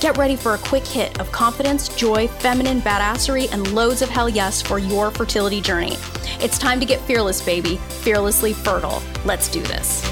Get ready for a quick hit of confidence, joy, feminine badassery, and loads of hell yes for your fertility journey. It's time to get fearless, baby, fearlessly fertile. Let's do this.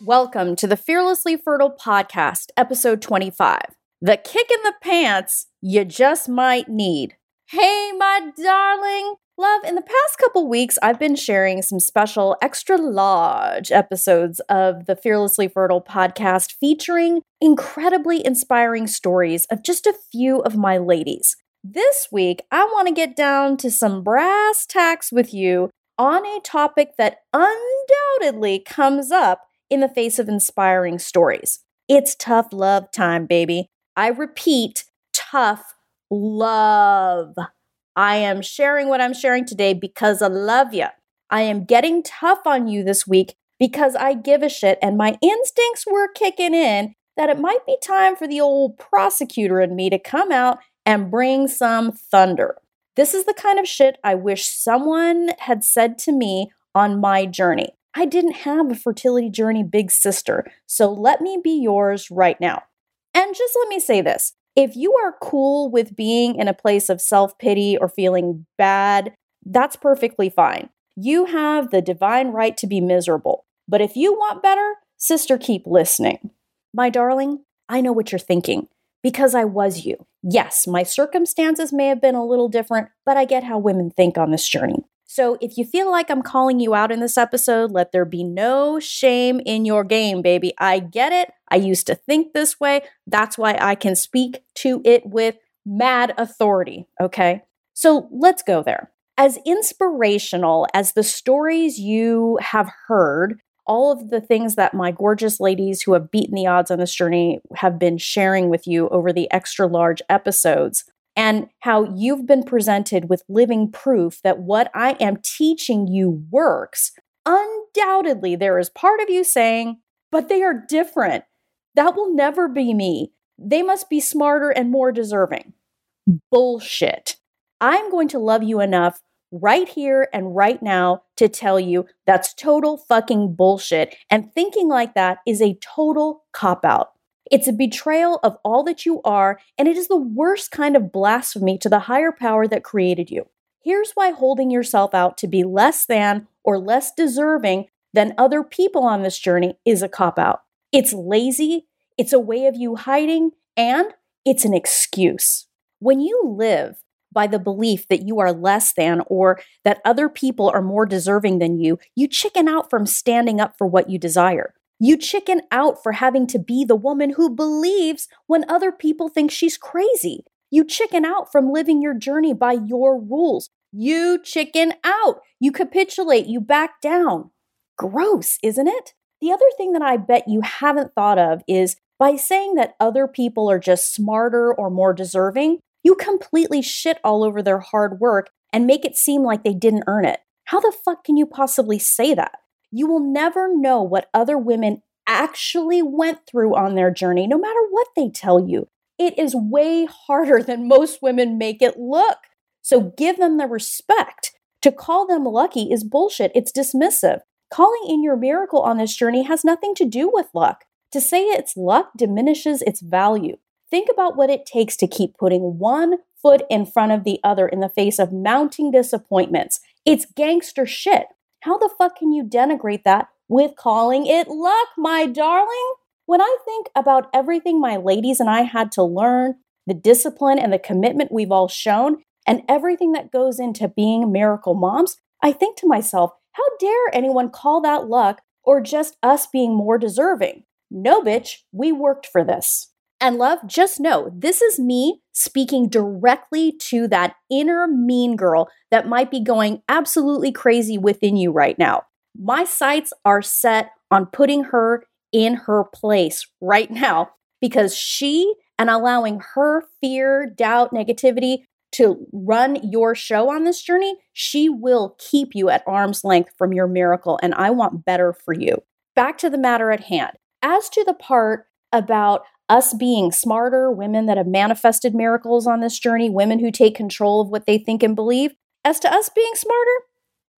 Welcome to the Fearlessly Fertile Podcast, episode 25. The kick in the pants you just might need. Hey, my darling. Love, in the past couple weeks, I've been sharing some special extra large episodes of the Fearlessly Fertile podcast featuring incredibly inspiring stories of just a few of my ladies. This week, I want to get down to some brass tacks with you on a topic that undoubtedly comes up in the face of inspiring stories. It's tough love time, baby. I repeat, tough love. I am sharing what I'm sharing today because I love you. I am getting tough on you this week because I give a shit and my instincts were kicking in that it might be time for the old prosecutor in me to come out and bring some thunder. This is the kind of shit I wish someone had said to me on my journey. I didn't have a fertility journey big sister, so let me be yours right now. And just let me say this if you are cool with being in a place of self pity or feeling bad, that's perfectly fine. You have the divine right to be miserable. But if you want better, sister, keep listening. My darling, I know what you're thinking because I was you. Yes, my circumstances may have been a little different, but I get how women think on this journey. So if you feel like I'm calling you out in this episode, let there be no shame in your game, baby. I get it. I used to think this way. That's why I can speak to it with mad authority, okay? So let's go there. As inspirational as the stories you have heard, all of the things that my gorgeous ladies who have beaten the odds on this journey have been sharing with you over the extra large episodes, and how you've been presented with living proof that what I am teaching you works, undoubtedly there is part of you saying, but they are different. That will never be me. They must be smarter and more deserving. Bullshit. I'm going to love you enough right here and right now to tell you that's total fucking bullshit. And thinking like that is a total cop out. It's a betrayal of all that you are, and it is the worst kind of blasphemy to the higher power that created you. Here's why holding yourself out to be less than or less deserving than other people on this journey is a cop out. It's lazy, it's a way of you hiding, and it's an excuse. When you live by the belief that you are less than or that other people are more deserving than you, you chicken out from standing up for what you desire. You chicken out for having to be the woman who believes when other people think she's crazy. You chicken out from living your journey by your rules. You chicken out. You capitulate. You back down. Gross, isn't it? The other thing that I bet you haven't thought of is by saying that other people are just smarter or more deserving, you completely shit all over their hard work and make it seem like they didn't earn it. How the fuck can you possibly say that? You will never know what other women actually went through on their journey, no matter what they tell you. It is way harder than most women make it look. So give them the respect. To call them lucky is bullshit. It's dismissive. Calling in your miracle on this journey has nothing to do with luck. To say it's luck diminishes its value. Think about what it takes to keep putting one foot in front of the other in the face of mounting disappointments. It's gangster shit. How the fuck can you denigrate that with calling it luck, my darling? When I think about everything my ladies and I had to learn, the discipline and the commitment we've all shown, and everything that goes into being miracle moms, I think to myself, how dare anyone call that luck or just us being more deserving? No, bitch, we worked for this. And love, just know this is me speaking directly to that inner mean girl that might be going absolutely crazy within you right now. My sights are set on putting her in her place right now because she and allowing her fear, doubt, negativity to run your show on this journey, she will keep you at arm's length from your miracle. And I want better for you. Back to the matter at hand. As to the part about us being smarter, women that have manifested miracles on this journey, women who take control of what they think and believe, as to us being smarter,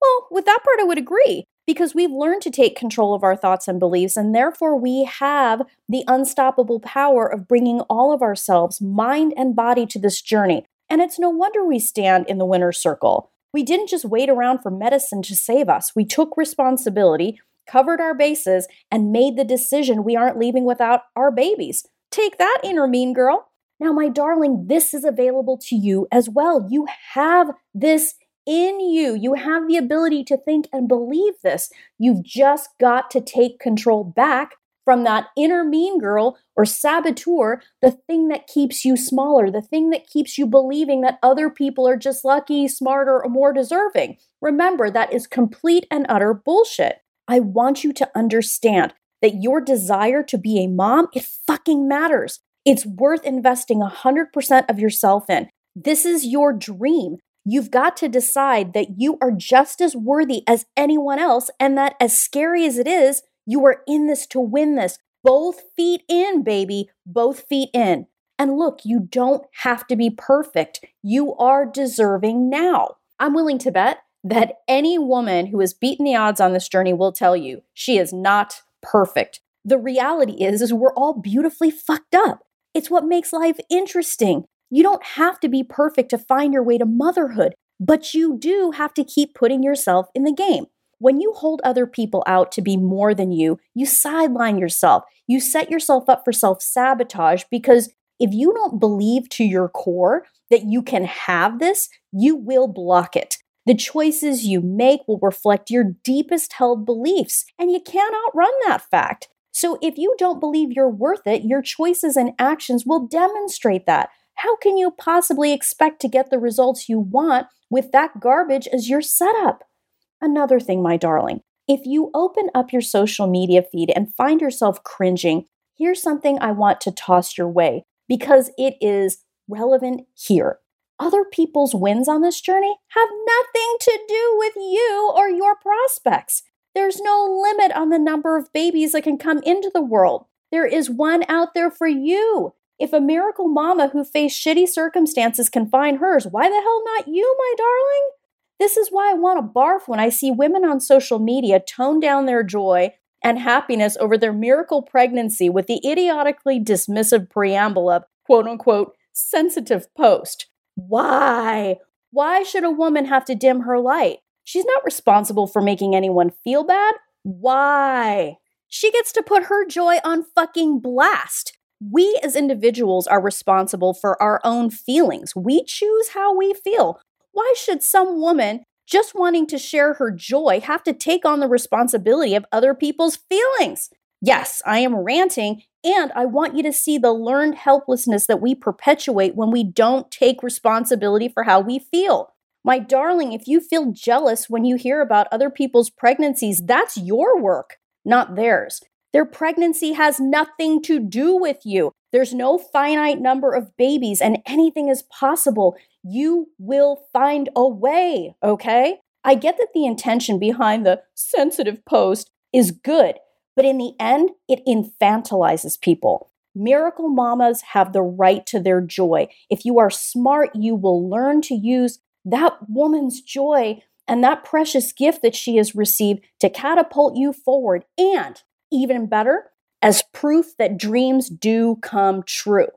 well, with that part, I would agree because we've learned to take control of our thoughts and beliefs, and therefore we have the unstoppable power of bringing all of ourselves, mind and body, to this journey. And it's no wonder we stand in the winner's circle. We didn't just wait around for medicine to save us. We took responsibility, covered our bases, and made the decision we aren't leaving without our babies. Take that, inner mean girl. Now, my darling, this is available to you as well. You have this in you. You have the ability to think and believe this. You've just got to take control back from that inner mean girl or saboteur, the thing that keeps you smaller, the thing that keeps you believing that other people are just lucky, smarter, or more deserving. Remember, that is complete and utter bullshit. I want you to understand that your desire to be a mom, it fucking matters. It's worth investing 100% of yourself in. This is your dream. You've got to decide that you are just as worthy as anyone else, and that as scary as it is, you are in this to win this. Both feet in, baby, both feet in. And look, you don't have to be perfect. You are deserving now. I'm willing to bet that any woman who has beaten the odds on this journey will tell you she is not perfect. The reality is is we're all beautifully fucked up. It's what makes life interesting. You don't have to be perfect to find your way to motherhood, but you do have to keep putting yourself in the game. When you hold other people out to be more than you, you sideline yourself. You set yourself up for self sabotage because if you don't believe to your core that you can have this, you will block it. The choices you make will reflect your deepest held beliefs, and you can't outrun that fact. So, if you don't believe you're worth it, your choices and actions will demonstrate that. How can you possibly expect to get the results you want with that garbage as your setup? Another thing, my darling, if you open up your social media feed and find yourself cringing, here's something I want to toss your way because it is relevant here. Other people's wins on this journey have nothing to do with you or your prospects. There's no limit on the number of babies that can come into the world. There is one out there for you. If a miracle mama who faced shitty circumstances can find hers, why the hell not you, my darling? This is why I want to barf when I see women on social media tone down their joy and happiness over their miracle pregnancy with the idiotically dismissive preamble of quote unquote sensitive post. Why? Why should a woman have to dim her light? She's not responsible for making anyone feel bad. Why? She gets to put her joy on fucking blast. We as individuals are responsible for our own feelings. We choose how we feel. Why should some woman just wanting to share her joy have to take on the responsibility of other people's feelings? Yes, I am ranting, and I want you to see the learned helplessness that we perpetuate when we don't take responsibility for how we feel. My darling, if you feel jealous when you hear about other people's pregnancies, that's your work, not theirs. Their pregnancy has nothing to do with you. There's no finite number of babies, and anything is possible. You will find a way, okay? I get that the intention behind the sensitive post is good, but in the end, it infantilizes people. Miracle mamas have the right to their joy. If you are smart, you will learn to use that woman's joy and that precious gift that she has received to catapult you forward. And even better, as proof that dreams do come true.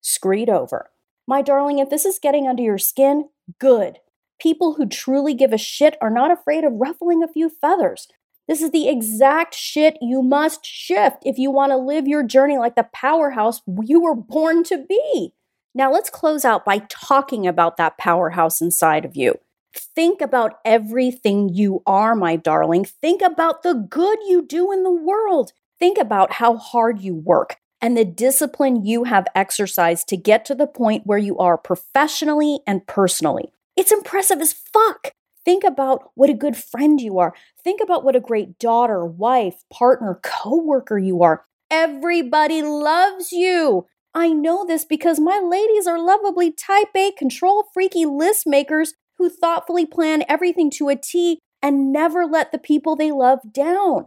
Screed over. My darling, if this is getting under your skin, good. People who truly give a shit are not afraid of ruffling a few feathers. This is the exact shit you must shift if you want to live your journey like the powerhouse you were born to be. Now, let's close out by talking about that powerhouse inside of you. Think about everything you are, my darling. Think about the good you do in the world. Think about how hard you work and the discipline you have exercised to get to the point where you are professionally and personally. It's impressive as fuck. Think about what a good friend you are. Think about what a great daughter, wife, partner, coworker you are. Everybody loves you. I know this because my ladies are lovably type A, control freaky list makers who thoughtfully plan everything to a T and never let the people they love down.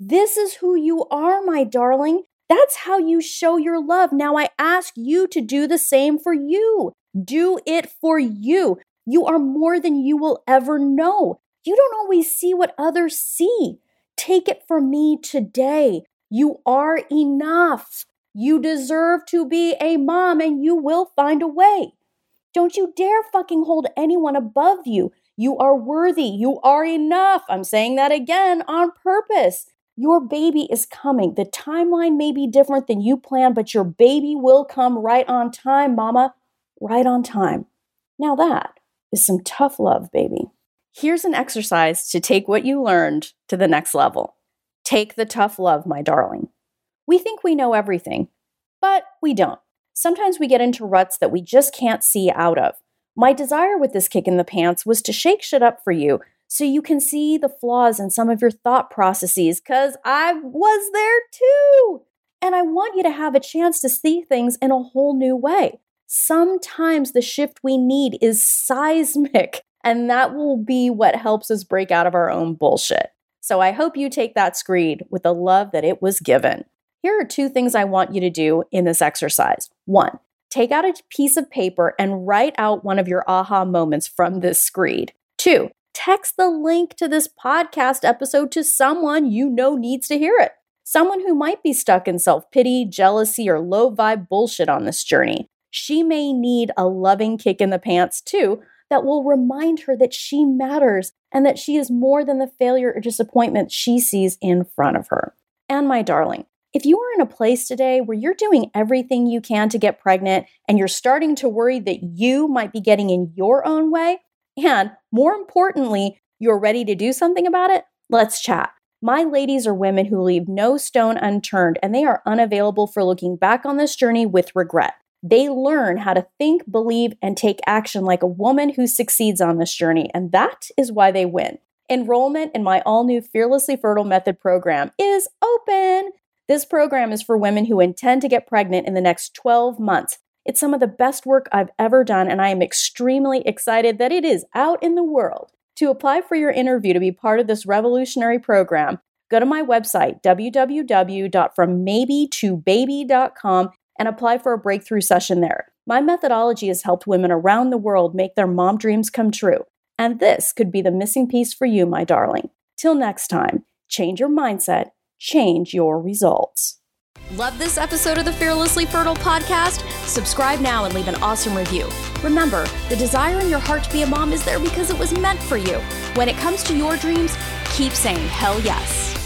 This is who you are, my darling. That's how you show your love. Now I ask you to do the same for you. Do it for you. You are more than you will ever know. You don't always see what others see. Take it from me today. You are enough. You deserve to be a mom and you will find a way. Don't you dare fucking hold anyone above you. You are worthy. You are enough. I'm saying that again on purpose. Your baby is coming. The timeline may be different than you planned, but your baby will come right on time, mama. Right on time. Now that is some tough love, baby. Here's an exercise to take what you learned to the next level. Take the tough love, my darling. We think we know everything, but we don't. Sometimes we get into ruts that we just can't see out of. My desire with this kick in the pants was to shake shit up for you so you can see the flaws in some of your thought processes, because I was there too. And I want you to have a chance to see things in a whole new way. Sometimes the shift we need is seismic, and that will be what helps us break out of our own bullshit. So I hope you take that screed with the love that it was given. Here are two things I want you to do in this exercise. One, take out a piece of paper and write out one of your aha moments from this screed. Two, text the link to this podcast episode to someone you know needs to hear it. Someone who might be stuck in self pity, jealousy, or low vibe bullshit on this journey. She may need a loving kick in the pants too that will remind her that she matters and that she is more than the failure or disappointment she sees in front of her. And my darling, if you are in a place today where you're doing everything you can to get pregnant and you're starting to worry that you might be getting in your own way, and more importantly, you're ready to do something about it, let's chat. My ladies are women who leave no stone unturned and they are unavailable for looking back on this journey with regret. They learn how to think, believe, and take action like a woman who succeeds on this journey, and that is why they win. Enrollment in my all new Fearlessly Fertile Method program is open. This program is for women who intend to get pregnant in the next 12 months. It's some of the best work I've ever done, and I am extremely excited that it is out in the world. To apply for your interview to be part of this revolutionary program, go to my website, www.frommaybe2baby.com, and apply for a breakthrough session there. My methodology has helped women around the world make their mom dreams come true. And this could be the missing piece for you, my darling. Till next time, change your mindset change your results. Love this episode of the Fearlessly Fertile podcast? Subscribe now and leave an awesome review. Remember, the desire in your heart to be a mom is there because it was meant for you. When it comes to your dreams, keep saying hell yes.